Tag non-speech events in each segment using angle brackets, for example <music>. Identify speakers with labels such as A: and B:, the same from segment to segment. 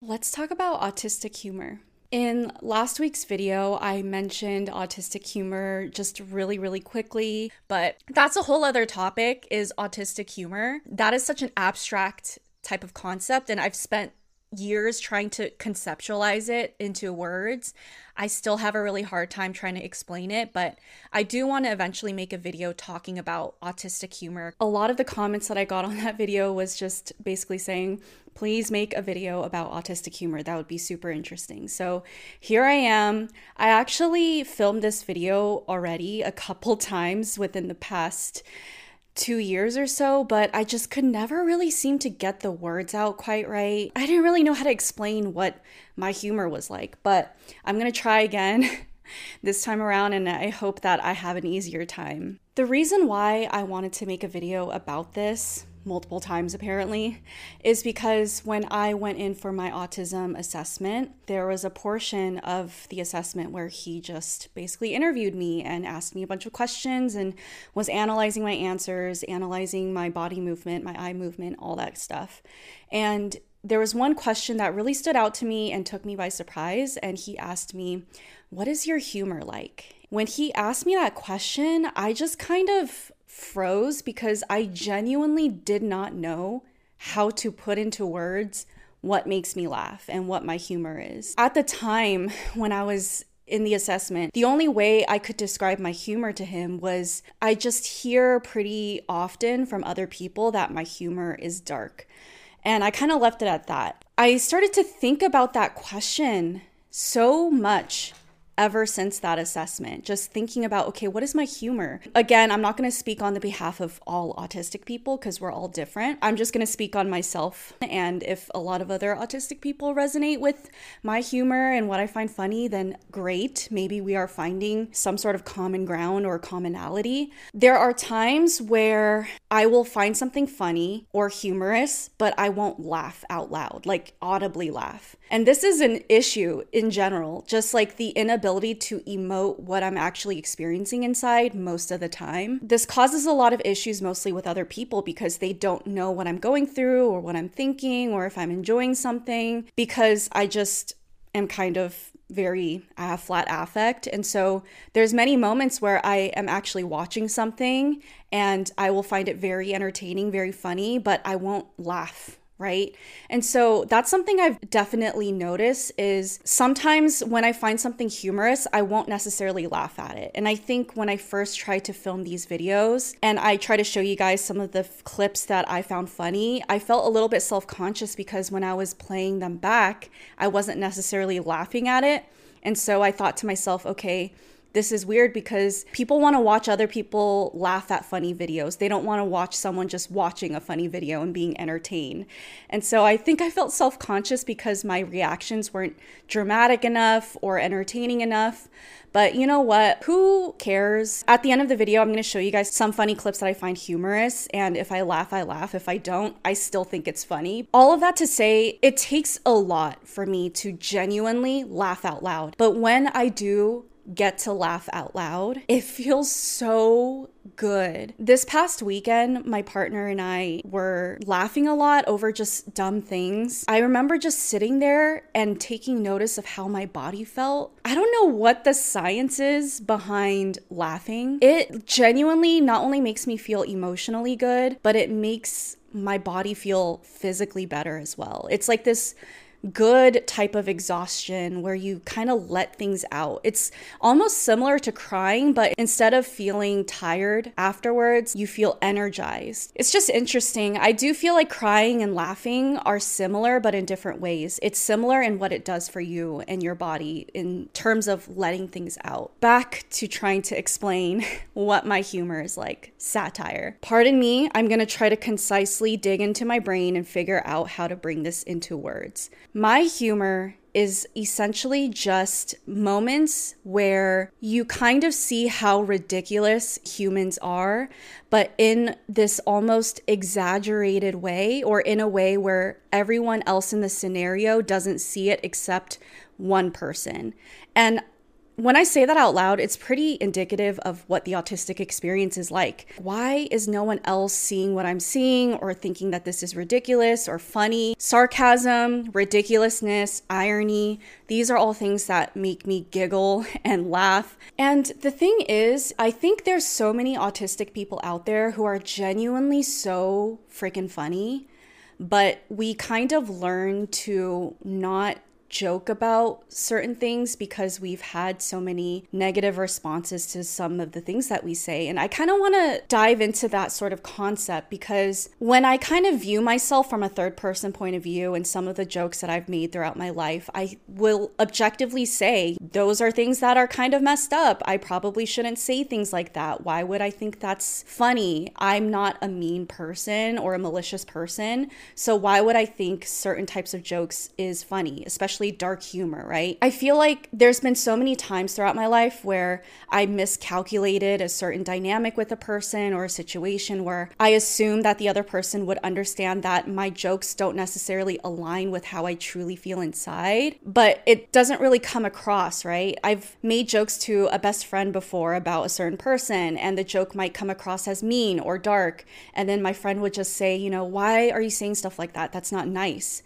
A: Let's talk about autistic humor. In last week's video, I mentioned autistic humor just really, really quickly, but that's a whole other topic is autistic humor. That is such an abstract type of concept, and I've spent years trying to conceptualize it into words. I still have a really hard time trying to explain it, but I do want to eventually make a video talking about autistic humor. A lot of the comments that I got on that video was just basically saying, please make a video about autistic humor. That would be super interesting. So here I am. I actually filmed this video already a couple <laughs> times within the past two years or so, but I just could never really seem to get the words out quite right. I didn't really know how to explain what my humor was like, but I'm gonna try again <laughs> this time around and I hope that I have an easier time. The reason why I wanted to make a video about this multiple times apparently, is because when I went in for my autism assessment, there was a portion of the assessment where he just basically interviewed me and asked me a bunch of questions and was analyzing my answers, analyzing my body movement, my eye movement, all that stuff. And there was one question that really stood out to me and took me by surprise. And he asked me, What is your humor like? When he asked me that question, I just kind of froze because I genuinely did not know how to put into words what makes me laugh and what my humor is. At the time when I was in the assessment, the only way I could describe my humor to him was I just hear pretty often from other people that my humor is dark. And I kind of left it at that. I started to think about that question so much ever since that assessment, just thinking about, okay, what is my humor? Again, I'm not going to speak on the behalf of all autistic people because we're all different. I'm just going to speak on myself. And if a lot of other autistic people resonate with my humor and what I find funny, then great. Maybe we are finding some sort of common ground or commonality. There are times where I will find something funny or humorous, but I won't laugh out loud, like audibly laugh. And this is an issue in general, just like the inability to emote what I'm actually experiencing inside most of the time. This causes a lot of issues mostly with other people because they don't know what I'm going through or what I'm thinking or if I'm enjoying something because I just am kind of very I have flat affect and so there's many moments where I am actually watching something and I will find it very entertaining, very funny, but I won't laugh right? And so that's something I've definitely noticed is sometimes when I find something humorous, I won't necessarily laugh at it. And I think when I first tried to film these videos and I try to show you guys some of the f- clips that I found funny, I felt a little bit self-conscious because when I was playing them back, I wasn't necessarily laughing at it. And so I thought to myself, okay, this is weird because people want to watch other people laugh at funny videos. They don't want to watch someone just watching a funny video and being entertained. And so I think I felt self conscious because my reactions weren't dramatic enough or entertaining enough. But you know what? Who cares? At the end of the video, I'm going to show you guys some funny clips that I find humorous. And if I laugh, I laugh. If I don't, I still think it's funny. All of that to say, it takes a lot for me to genuinely laugh out loud. But when I do, get to laugh out loud. It feels so good. This past weekend, my partner and I were laughing a lot over just dumb things. I remember just sitting there and taking notice of how my body felt. I don't know what the science is behind laughing. It genuinely not only makes me feel emotionally good, but it makes my body feel physically better as well. It's like this good type of exhaustion where you kind of let things out. It's almost similar to crying, but instead of feeling tired afterwards, you feel energized. It's just interesting. I do feel like crying and laughing are similar, but in different ways. It's similar in what it does for you and your body in terms of letting things out. Back to trying to explain <laughs> what my humor is like satire. Pardon me, I'm going to try to concisely dig into my brain and figure out how to bring this into words. My humor is essentially just moments where you kind of see how ridiculous humans are, but in this almost exaggerated way, or in a way where everyone else in the scenario doesn't see it except one person. And when I say that out loud, it's pretty indicative of what the autistic experience is like. Why is no one else seeing what I'm seeing or thinking that this is ridiculous or funny? Sarcasm, ridiculousness, irony, these are all things that make me giggle <laughs> and laugh. And the thing is, I think there's so many autistic people out there who are genuinely so freaking funny but we kind of learn to not joke about certain things because we've had so many negative responses to some of the things that we say. And I kind of want to dive into that sort of concept because when I kind of view myself from a third person point of view and some of the jokes that I've made throughout my life, I will objectively say those are things that are kind of messed up. I probably shouldn't say things like that. Why would I think that's funny? I'm not a mean person or a malicious person. So why would I think certain types of jokes is funny, especially especially dark humor, right? I feel like there's been so many times throughout my life where I miscalculated a certain dynamic with a person or a situation where I assumed that the other person would understand that my jokes don't necessarily align with how I truly feel inside, but it doesn't really come across, right? I've made jokes to a best friend before about a certain person, and the joke might come across as mean or dark. And then my friend would just say, you know, why are you saying stuff like that? That's not nice.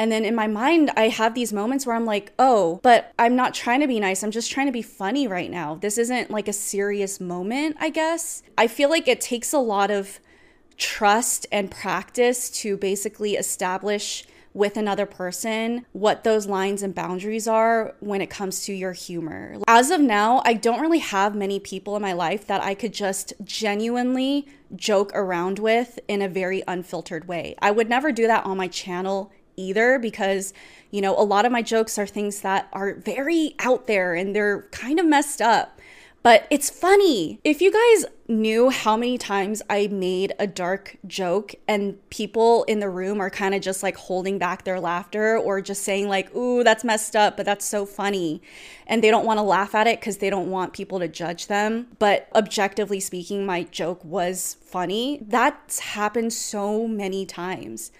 A: And then in my mind, I have these moments where I'm like, oh, but I'm not trying to be nice. I'm just trying to be funny right now. This isn't like a serious moment, I guess. I feel like it takes a lot of trust and practice to basically establish with another person what those lines and boundaries are when it comes to your humor. As of now, I don't really have many people in my life that I could just genuinely joke around with in a very unfiltered way. I would never do that on my channel either because, you know, a lot of my jokes are things that are very out there and they're kind of messed up. But it's funny. If you guys knew how many times I made a dark joke and people in the room are kind of just like holding back their laughter or just saying, like, ooh, that's messed up, but that's so funny. And they don't want to laugh at it because they don't want people to judge them. But objectively speaking, my joke was funny. That's happened so many times.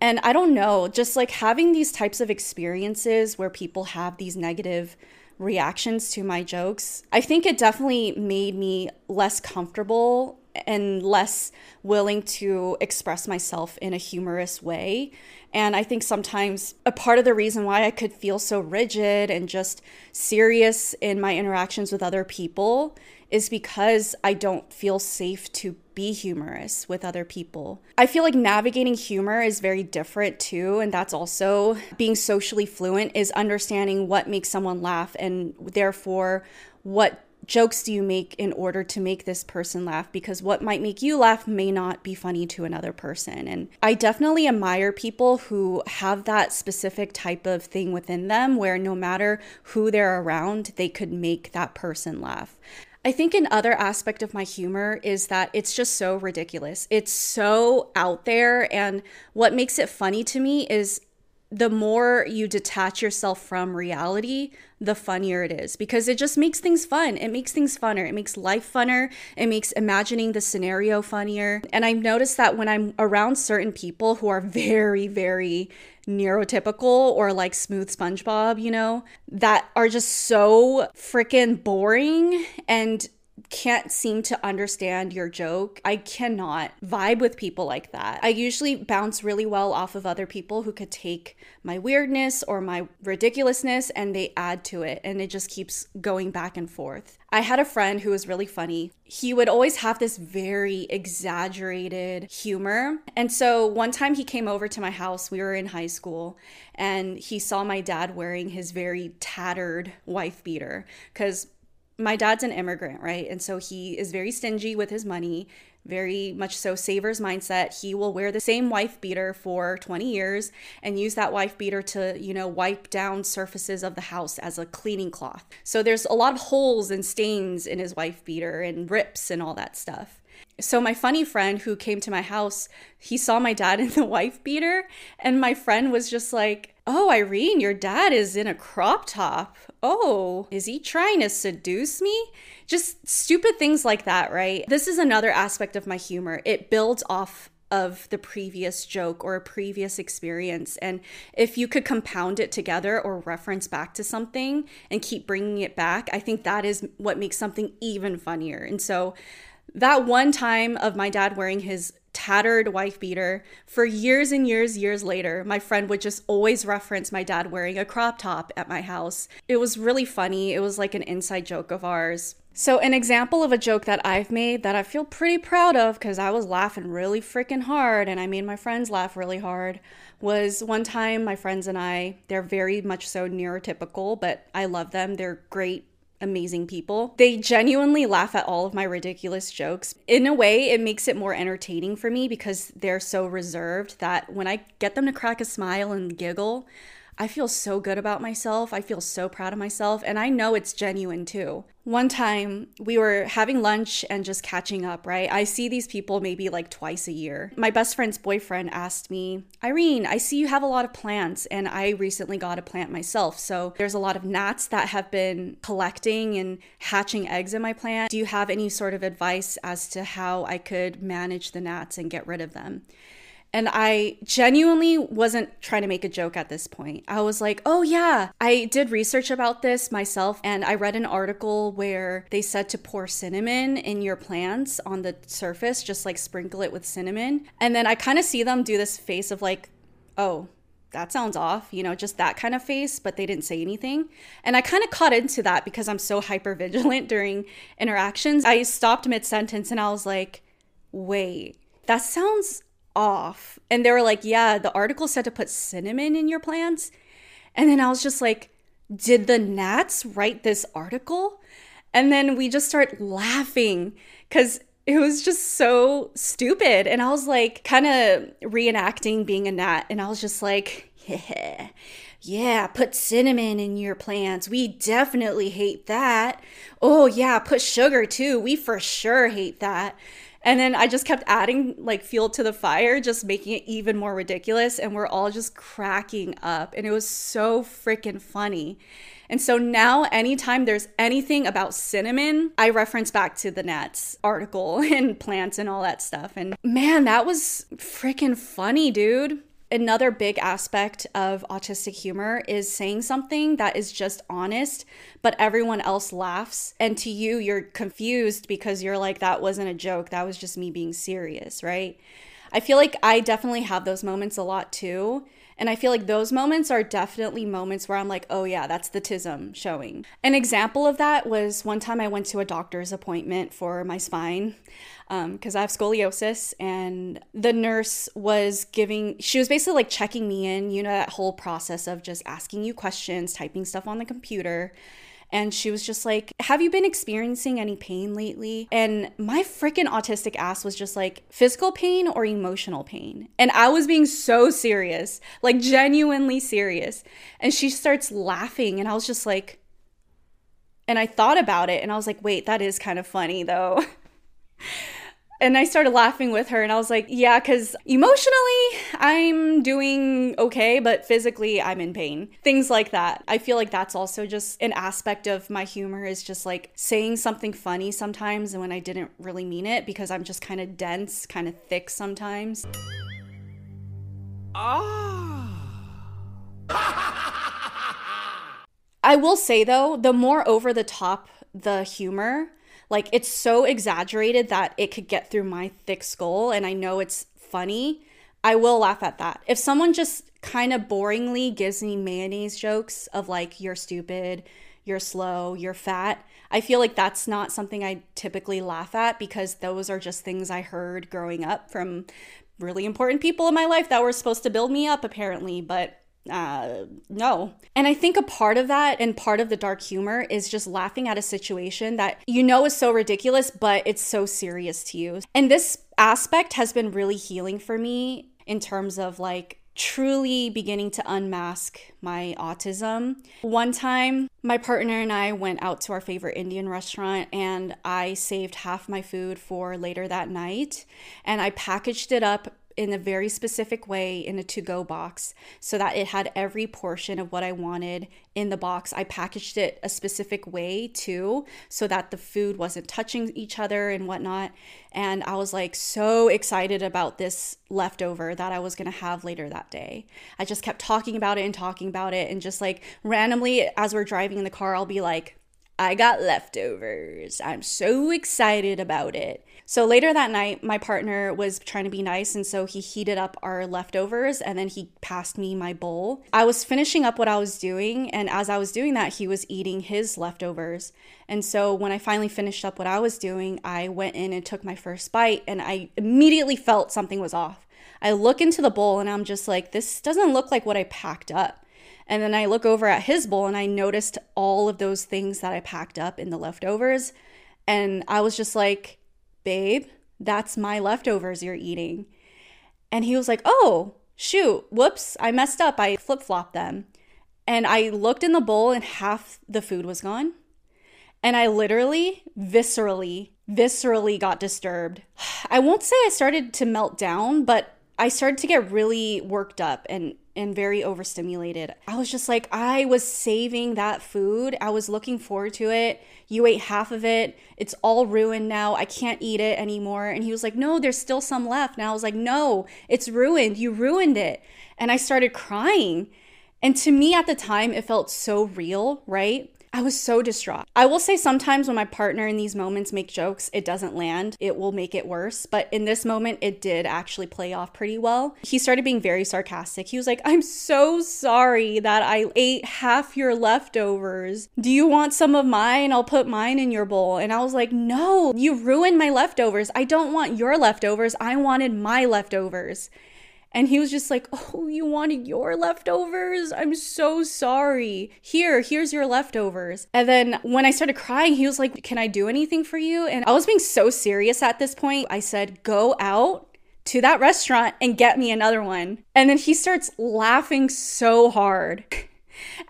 A: And I don't know, just like having these types of experiences where people have these negative reactions to my jokes, I think it definitely made me less comfortable and less willing to express myself in a humorous way. And I think sometimes a part of the reason why I could feel so rigid and just serious in my interactions with other people is because I don't feel safe to be humorous with other people. I feel like navigating humor is very different too, and that's also being socially fluent is understanding what makes someone laugh and therefore what jokes do you make in order to make this person laugh? Because what might make you laugh may not be funny to another person. And i definitely admire people who have that specific type of thing within them where no matter who they're around they could make that person laugh I think an other aspect of my humor is that it's just so ridiculous. It's so out there. And what makes it funny to me is the more you detach yourself from reality, the funnier it is because it just makes things fun. It makes things funner. It makes life funner. It makes imagining the scenario funnier. And I've noticed that when I'm around certain people who are <laughs> very, very neurotypical or like smooth SpongeBob, you know, that are just so freaking boring and can't seem to understand your joke. I cannot vibe with people like that. I usually bounce really well off of other people who could take my weirdness or my ridiculousness and they add to it and it just keeps going back and forth. I had a friend who was really funny. He would always have this very exaggerated humor. And so one time he came over to my house, we were in high school, and he saw my dad wearing his very tattered wife beater because my dad's an immigrant, right? And so he is very stingy with his money, very much so saver's mindset. He will wear the same wife beater for 20 years and use that wife beater to, you know, wipe down surfaces of the house as a cleaning cloth. So there's a lot of holes and stains in his wife beater and rips and all that stuff. So my funny friend who came to my house, he saw my dad <laughs> in the wife beater and my friend was just like, "Oh, Irene, your dad is in a crop top." oh, is he trying to seduce me? Just stupid things like that, right? This is another aspect of my humor. It builds off of the previous joke or a previous experience. And if you could compound it together or reference back to something and keep bringing it back, I think that is what makes something even funnier. And so, that one time of my dad wearing his tattered wife beater, for years and years, years later, my friend would just always reference my dad wearing a crop top at my house. It was really funny. It was like an inside joke of ours. So, an example of a joke that I've made that I feel pretty proud of because I was laughing really freaking hard and I made my friends laugh really hard was one time my friends and I, they're very much so neurotypical, but I love them. They're great amazing people. They genuinely laugh at all of my ridiculous jokes. In a way, it makes it more entertaining for me because they're so reserved that when I get them to crack a smile and giggle, I feel so good about myself. I feel so proud of myself, and I know it's genuine too. One time we were having lunch and just catching up, right? I see these people maybe like twice a year. My best friend's boyfriend asked me, Irene, I see you have a lot of plants, and I recently got a plant myself. So there's a lot of gnats that have been collecting and hatching eggs in my plant. Do you have any sort of advice as to how I could manage the gnats and get rid of them? And I genuinely wasn't trying to make a joke at this point. I was like, oh, yeah, I did research about this myself. And I read an article where they said to pour cinnamon in your plants on the surface, just like sprinkle it with cinnamon. And then I kind of see them do this face of like, oh, that sounds off, you know, just that kind of face, but they didn't say anything. And I kind of caught into that because I'm so <laughs> hyper vigilant during interactions. I stopped mid sentence and I was like, wait, that sounds off. And they were like, yeah, the article said to put cinnamon in your plants. And then I was just like, did the gnats write this article? And then we just start laughing because it was just so stupid. And I was like, kind of reenacting being a gnat. And I was just like, yeah, <laughs> yeah, put cinnamon in your plants. We definitely hate that. Oh, yeah, put sugar too. We for sure hate that. And then I just kept adding like fuel to the fire, just making it even more ridiculous. And we're all just cracking up. And it was so freaking funny. And so now, anytime there's anything about cinnamon, I reference back to the gnats article <laughs> and plants and all that stuff. And man, that was freaking funny, dude. Another big aspect of autistic humor is saying something that is just honest, but everyone else laughs. And to you, you're confused because you're like, that wasn't a joke. That was just me being serious, right? I feel like I definitely have those moments a lot too. And I feel like those moments are definitely moments where I'm like, oh yeah, that's the tism showing. An example of that was one time I went to a doctor's appointment for my spine because um, I have scoliosis, and the nurse was giving, she was basically like checking me in, you know, that whole process of just asking you questions, typing stuff on the computer. And she was just like, Have you been experiencing any pain lately? And my freaking autistic ass was just like, Physical pain or emotional pain? And I was being so serious, like genuinely serious. And she starts laughing, and I was just like, and I thought about it, and I was like, Wait, that is kind of funny though. <laughs> And I started laughing with her, and I was like, yeah, because emotionally, I'm doing okay, but physically, I'm in pain. Things like that. I feel like that's also just an aspect of my humor is just like saying something funny sometimes, and when I didn't really mean it because I'm just kind of dense, kind of thick sometimes. Ah. <laughs> I will say though, the more over the top the humor, like it's so exaggerated that it could get through my thick skull and I know it's funny. I will laugh at that. If someone just kind of boringly gives me mayonnaise jokes of like you're stupid, you're slow, you're fat, I feel like that's not something I typically laugh at because those are just things I heard growing up from really important people in my life that were supposed to build me up apparently, but uh, no. And I think a part of that and part of the dark humor is just laughing at a situation that you know is so ridiculous, but it's so serious to you. And this aspect has been really healing for me in terms of like truly beginning to unmask my autism. One time, my partner and I went out to our favorite Indian restaurant, and I saved half my food for later that night. And I packaged it up in a very specific way in a to go box so that it had every portion of what I wanted in the box. I packaged it a specific way too so that the food wasn't touching each other and whatnot. And I was like so excited about this leftover that I was to have later that day. I just kept talking about it and talking about it. And just like randomly, as we're driving in the car, I'll be like, I got leftovers. I'm so excited about it. So later that night, my partner was trying to be nice, and so he heated up our leftovers and then he passed me my bowl. I was finishing up what I was doing, and as I was doing that, he was eating his leftovers. And so when I finally finished up what I was doing, I went in and took my first bite, and I immediately felt something was off. I look into the bowl and I'm just like, this doesn't look like what I packed up. And then I look over at his bowl and I noticed all of those things that I packed up in the leftovers. And I was just like, babe, that's my leftovers you're eating. And he was like, oh, shoot, whoops, I messed up. I flip flopped them. And I looked in the bowl and half the food was gone. And I literally, viscerally, viscerally got disturbed. <sighs> I won't say I started to melt down, but I started to get really worked up and and very overstimulated. I was just like, I was saving that food. I was looking forward to it. You ate half of it. It's all ruined now. I can't eat it anymore. And he was like, No, there's still some left. And I was like, No, it's ruined. You ruined it. And I started crying. And to me at the time, it felt so real, right? I was so distraught. I will say sometimes when my partner in these moments make jokes, it doesn't land. It will make it worse. But in this moment, it did actually play off pretty well. He started being very sarcastic. He was like, I'm so sorry that I ate half your leftovers. Do you want some of mine? I'll put mine in your bowl. And I was like, No, you ruined my leftovers. I don't want your leftovers. I wanted my leftovers. And he was just like, Oh, you wanted your leftovers? I'm so sorry. Here, here's your leftovers. And then when I started crying, he was like, Can I do anything for you? And I was being so serious at this point. I said, Go out to that restaurant and get me another one. And then he starts laughing so hard. <laughs>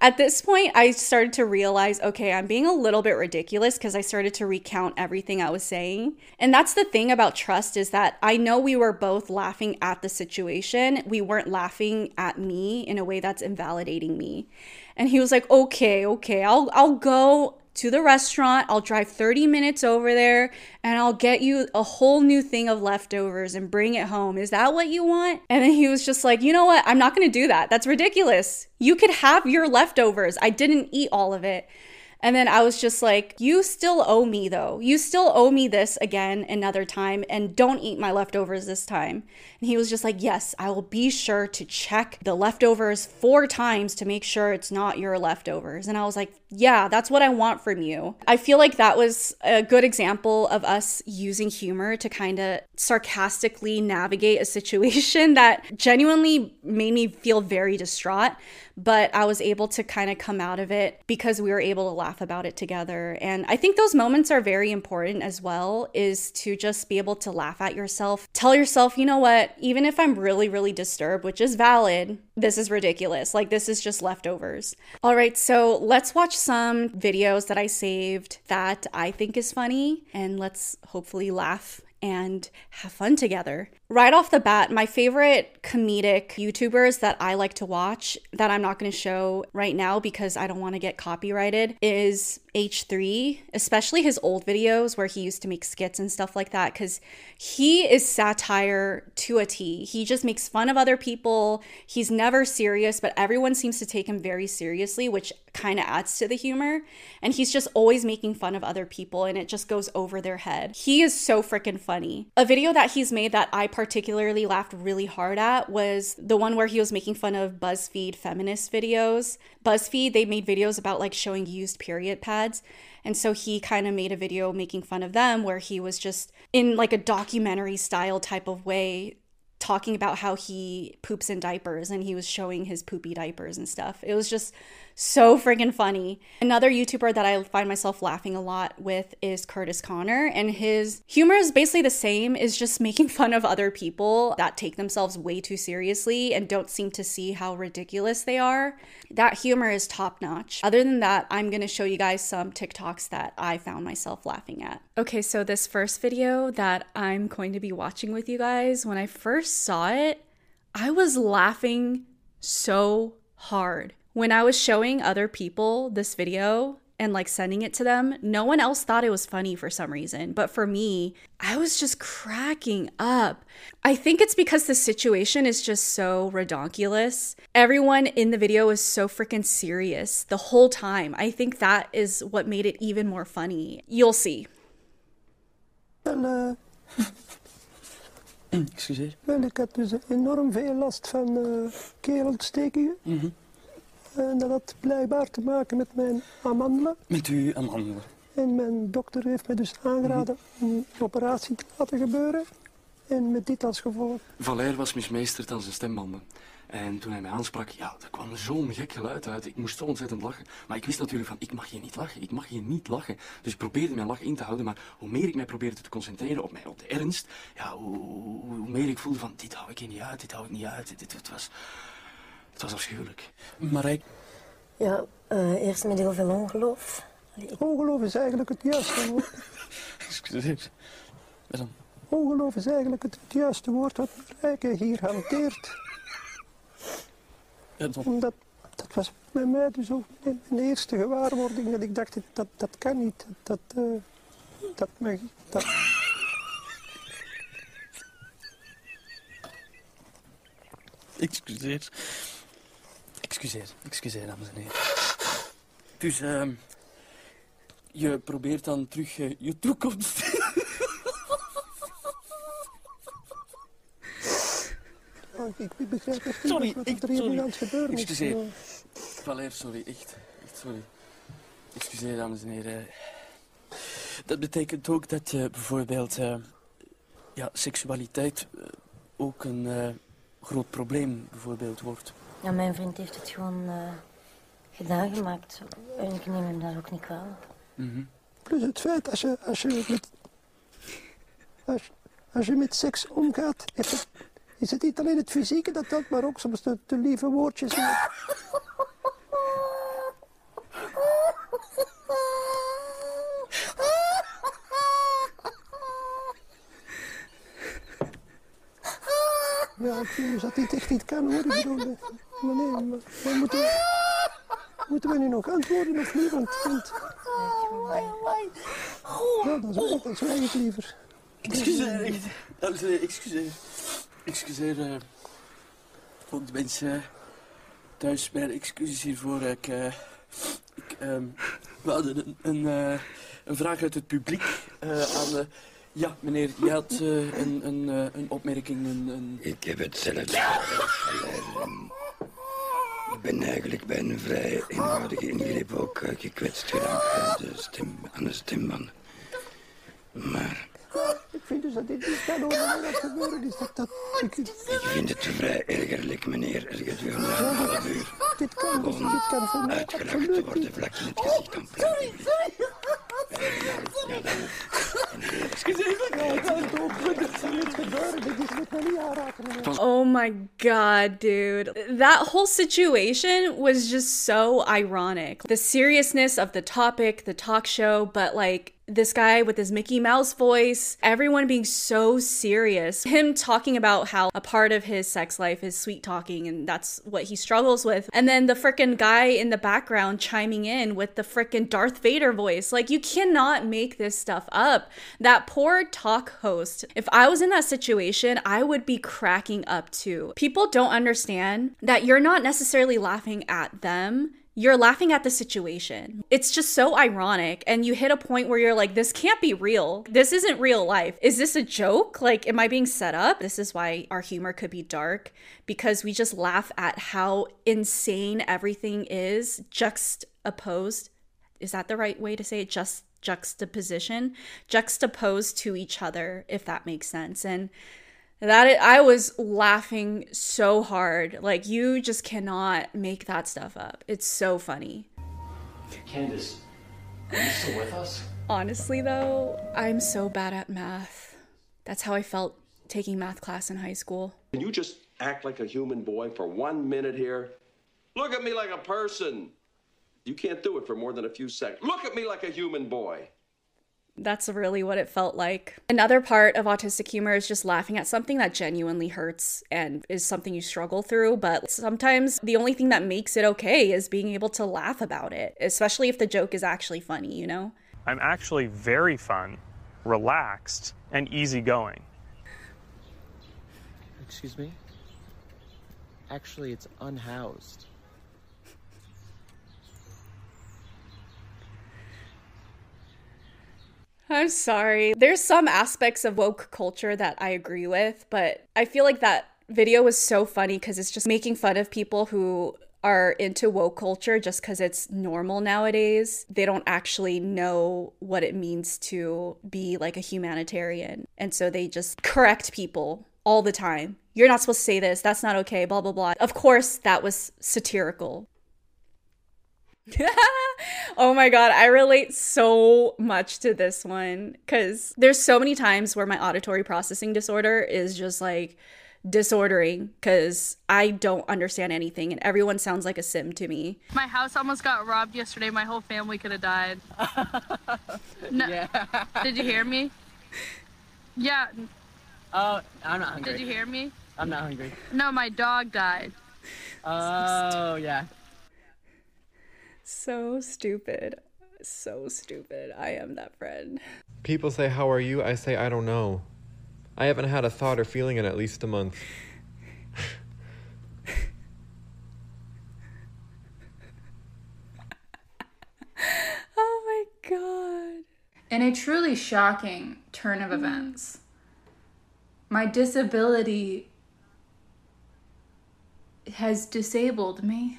A: At this point, I started to realize okay, I'm being a little bit ridiculous because I started to recount everything I was saying. And that's the thing about trust is that I know we were both laughing at the situation. We weren't laughing at me in a way that's invalidating me. And he was like, "Okay, okay, I'll I'll go to the restaurant. I'll drive 30 minutes over there and I'll get you a whole new thing of leftovers and bring it home. Is that what you want? And then he was just like, you know what? I'm not going to do that. That's ridiculous. You could have your leftovers. I didn't eat all of it. And then I was just like, you still owe me though. You still owe me this again another time and don't eat my leftovers this time. And he was just like, yes, I will be sure to check the leftovers four times to make sure it's not your leftovers. And I was like, yeah, that's what I want from you. I feel like that was a good example of us using humor to kind of sarcastically navigate a situation <laughs> that genuinely made me feel very distraught but I was able to kind of come out of it because we were able to laugh about it together. And I think those moments are very important as well is to just be able to laugh at yourself. Tell yourself, you know what, even if I'm really really disturbed, which is valid, this is ridiculous. Like this is just leftovers. All right, so let's watch some videos that I saved that I think is funny and let's hopefully laugh and have fun together. Right off the bat, my favorite comedic YouTubers that I like to watch that I'm not going to show right now because I don't want to get copyrighted is H3, especially his old videos where he used to make skits and stuff like that cuz he is satire to a T. He just makes fun of other people. He's never serious, but everyone seems to take him very seriously, which kind of adds to the humor. And he's just always making fun of other people and it just goes over their head. He is so freaking funny. A video that he's made that I particularly laughed really hard at was the one where he was making fun of BuzzFeed feminist videos. BuzzFeed, they made videos about like showing used period pads. And so he kind of made a video making fun of them where he was just in like a documentary style type of way talking about how he poops in diapers and he was showing his poopy diapers and stuff. It was just So freaking funny. Another YouTuber that I find myself laughing a lot with is Curtis Conner, and his humor is basically the same, is just <laughs> making fun of other people that take themselves way too seriously and don't seem to see how ridiculous they are. That humor is top notch. Other than that, I'm gonna show you guys some TikToks that I found myself laughing at. Okay, so this first video that I'm going to be watching with you guys, when I first saw it, I was laughing so hard. When I was showing other people this video and like sending it to them, no one else thought it was funny for some reason. But for me, I was just cracking up. I think it's because the situation is just so redonkulous. Everyone in the video is so freaking serious the whole time. I think that is what made it even more funny. You'll see.
B: Wel, uh, <coughs>
C: Excuseer.
B: wel, ik heb dus enorm veel last van uh, keelontstekingen.
C: Mhm.
B: En dat had blijkbaar te maken met mijn amandelen.
C: Met u aan handelen.
B: En mijn dokter heeft me dus aangeraden om een operatie te laten gebeuren. En met dit als gevolg.
C: Valère was mismeesterd aan zijn stembanden. En toen hij mij aansprak, ja, er kwam zo'n gek geluid uit. Ik moest zo ontzettend lachen. Maar ik wist natuurlijk van, ik mag hier niet lachen. Ik mag hier niet lachen. Dus ik probeerde mijn lach in te houden. Maar hoe meer ik mij probeerde te concentreren op, mij, op de ernst, ja, hoe, hoe, hoe meer ik voelde van, dit hou ik hier niet uit, dit hou ik niet uit. Dit, dit, was, het was afschuwelijk. Marijk,
D: Ja, eh, eerst met heel veel ongeloof. Allee, ik-
B: Ongeloof is eigenlijk het juiste woord. <laughs>
C: excuseer. Dan?
B: Ongeloof is eigenlijk het, het juiste woord wat Rijke hier hanteert.
C: Ja, dat-
B: Omdat dat was bij mij dus ook mijn, mijn eerste gewaarwording. Dat ik dacht, dat, dat kan niet. Dat, eh, dat, mag, dat,
C: Excuseer. Excuseer, excuseer, dames en heren. Dus, ehm je probeert dan terug eh, je toekomst. <laughs>
B: Oh, ik, ik begrijp echt niet
C: Sorry,
B: wat er hier
C: sorry.
B: nu aan het gebeuren is.
C: Excuseer. Valère, sorry, echt. Echt sorry. Excuseer, dames en heren. Dat betekent ook dat je bijvoorbeeld eh, ja, seksualiteit eh, ook een groot probleem bijvoorbeeld wordt.
D: Ja, mijn vriend heeft het gewoon eh, gedaan gemaakt. En ik neem hem daar ook niet kwalijk.
C: Mhm.
B: Plus het feit, als je, als je, met, als, als je met seks omgaat, is het, is het niet alleen het fysieke dat telt, maar ook soms de, de lieve woordjes. Ja, ik vind dus dat dit echt niet kan hoor. Ik bedoel, eh, maar moeten, we, <laughs> moeten we nu nog antwoorden of niet? Want, want ja, dan zwijg, dan zwijg ik liever.
C: Excuseer. Dames en heren, excuseer. Excuseer. eh, ook de mensen thuis, mijn excuses hiervoor. Ik, eh, ik, ehm, we hadden een, een, eh, een vraag uit het publiek eh, aan... eh, ja, meneer, je had eh, een, een, eh, een opmerking, een... een...
E: Ik heb hetzelfde gelezen. Ik ben eigenlijk bij een vrij eenvoudige ingreep ook eh, gekwetst geraakt aan de, stem, aan de stembanden. Maar
B: Ik vind dus dat dit niet kan over er gebeuren is. Dat, dat, ik,
E: ik vind het vrij ergerlijk, meneer, er gedurende een half uur
B: dit kan, dus, dit kan voor mij
E: uitgelachen te
B: absoluut
E: worden vlak in het gezicht aan plein publiek. <laughs>
A: Oh my god, dude. That whole situation was just so ironic. The seriousness of the topic, the talk show, but like this guy with his Mickey Mouse voice, everyone being so serious. Him talking about how a part of his sex life is sweet talking and that's what he struggles with. And then the frickin' guy in the background chiming in with the frickin' Darth Vader voice. Like, you cannot make this stuff up. That poor talk host, if I was in that situation, I would be cracking up too. People don't understand that you're not necessarily laughing at them you're laughing at the situation. It's just so ironic. And you hit a point where you're like, this can't be real. This isn't real life. Is this a joke? Like, am I being set up? This is why our humor could be dark because we just laugh at how insane everything is juxtaposed. Is that the right way to say it? Just juxtaposition, juxtaposed to each other, if that makes sense. And That I was laughing so hard. Like you just cannot make that stuff up. It's so funny.
C: Candace, are you still with us?
A: Honestly though, I'm so bad at math. That's how I felt taking math class in high school.
F: Can you just act like a human boy for one minute here? Look at me like a person. You can't do it for more than a few seconds. Look at me like a human boy.
A: That's really what it felt like. Another part of autistic humor is just laughing at something that genuinely hurts and is something you struggle through. But sometimes the only thing that makes it okay is being able to laugh about it, especially if the joke is actually funny, you know?
G: I'm actually very fun, relaxed, and easygoing.
H: Excuse me? Actually, it's unhoused.
A: I'm sorry. There's some aspects of woke culture that I agree with, but I feel like that video was so funny because it's just making fun of people who are into woke culture just because it's normal nowadays. They don't actually know what it means to be like a humanitarian. And so they just correct people all the time. You're not supposed to say this. That's not okay. Blah, blah, blah. Of course, that was satirical. <laughs> oh my god, I relate so much to this one because there's so many times where my auditory processing disorder is just like disordering because I don't understand anything and everyone sounds like a sim to me.
I: My house almost got robbed yesterday. My whole family could have died. <laughs> no,
H: Yeah. <laughs>
I: Did you hear me? Yeah.
H: Oh, I'm not hungry.
I: Did you hear me?
H: I'm not hungry.
I: No, my dog died.
H: Oh, yeah.
A: So stupid. So stupid. I am that friend.
J: People say, How are you? I say, I don't know. I haven't had a thought or feeling in at least a month. <laughs>
A: Oh my god.
K: In a truly shocking turn of events, my disability has disabled me.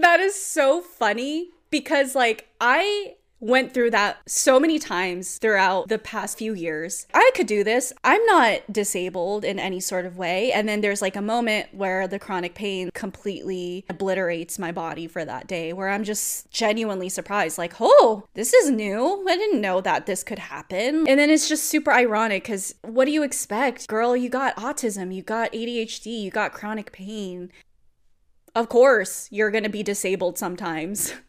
A: That is so funny because, like, I went through that so many times throughout the past few years. I could do this. I'm not disabled in any sort of way. And then there's like a moment where the chronic pain completely obliterates my body for that day, where I'm just genuinely surprised, like, oh, this is new. I didn't know that this could happen. And then it's just super ironic because what do you expect? Girl, you got autism, you got ADHD, you got chronic pain. Of course, you're going to be disabled sometimes. <laughs>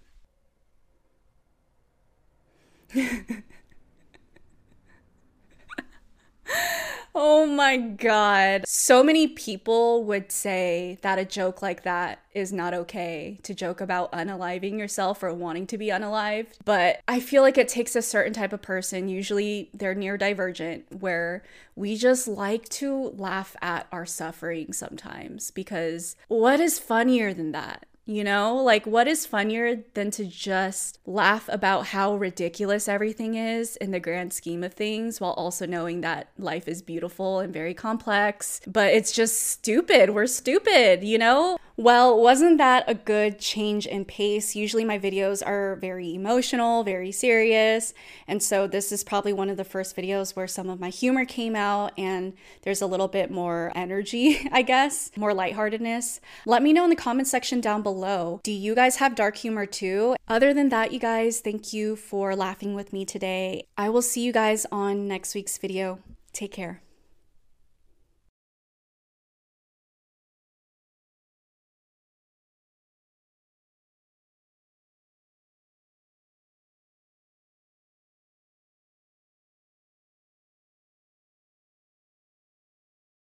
A: <laughs> oh my god. So many people would say that a joke like that is not okay to joke about unaliving yourself or wanting to be unalived. But I feel like it takes a certain type of person, usually they're neurodivergent, where we just like to laugh at our suffering sometimes because what is funnier than that? You know, like what is funnier than to just laugh about how ridiculous everything is in the grand scheme of things while also knowing that life is beautiful and very complex, but it's just stupid. We're stupid, you know? Well, wasn't that a good change in pace? Usually my videos are very emotional, very serious, and so this is probably one of the first videos where some of my humor came out and there's a little bit more energy, <laughs> I guess, more lightheartedness. Let me know in the comment section down below. Do you guys have dark humor too? Other than that, you guys, thank you for laughing with me today. I will see you guys on next week's video. Take care.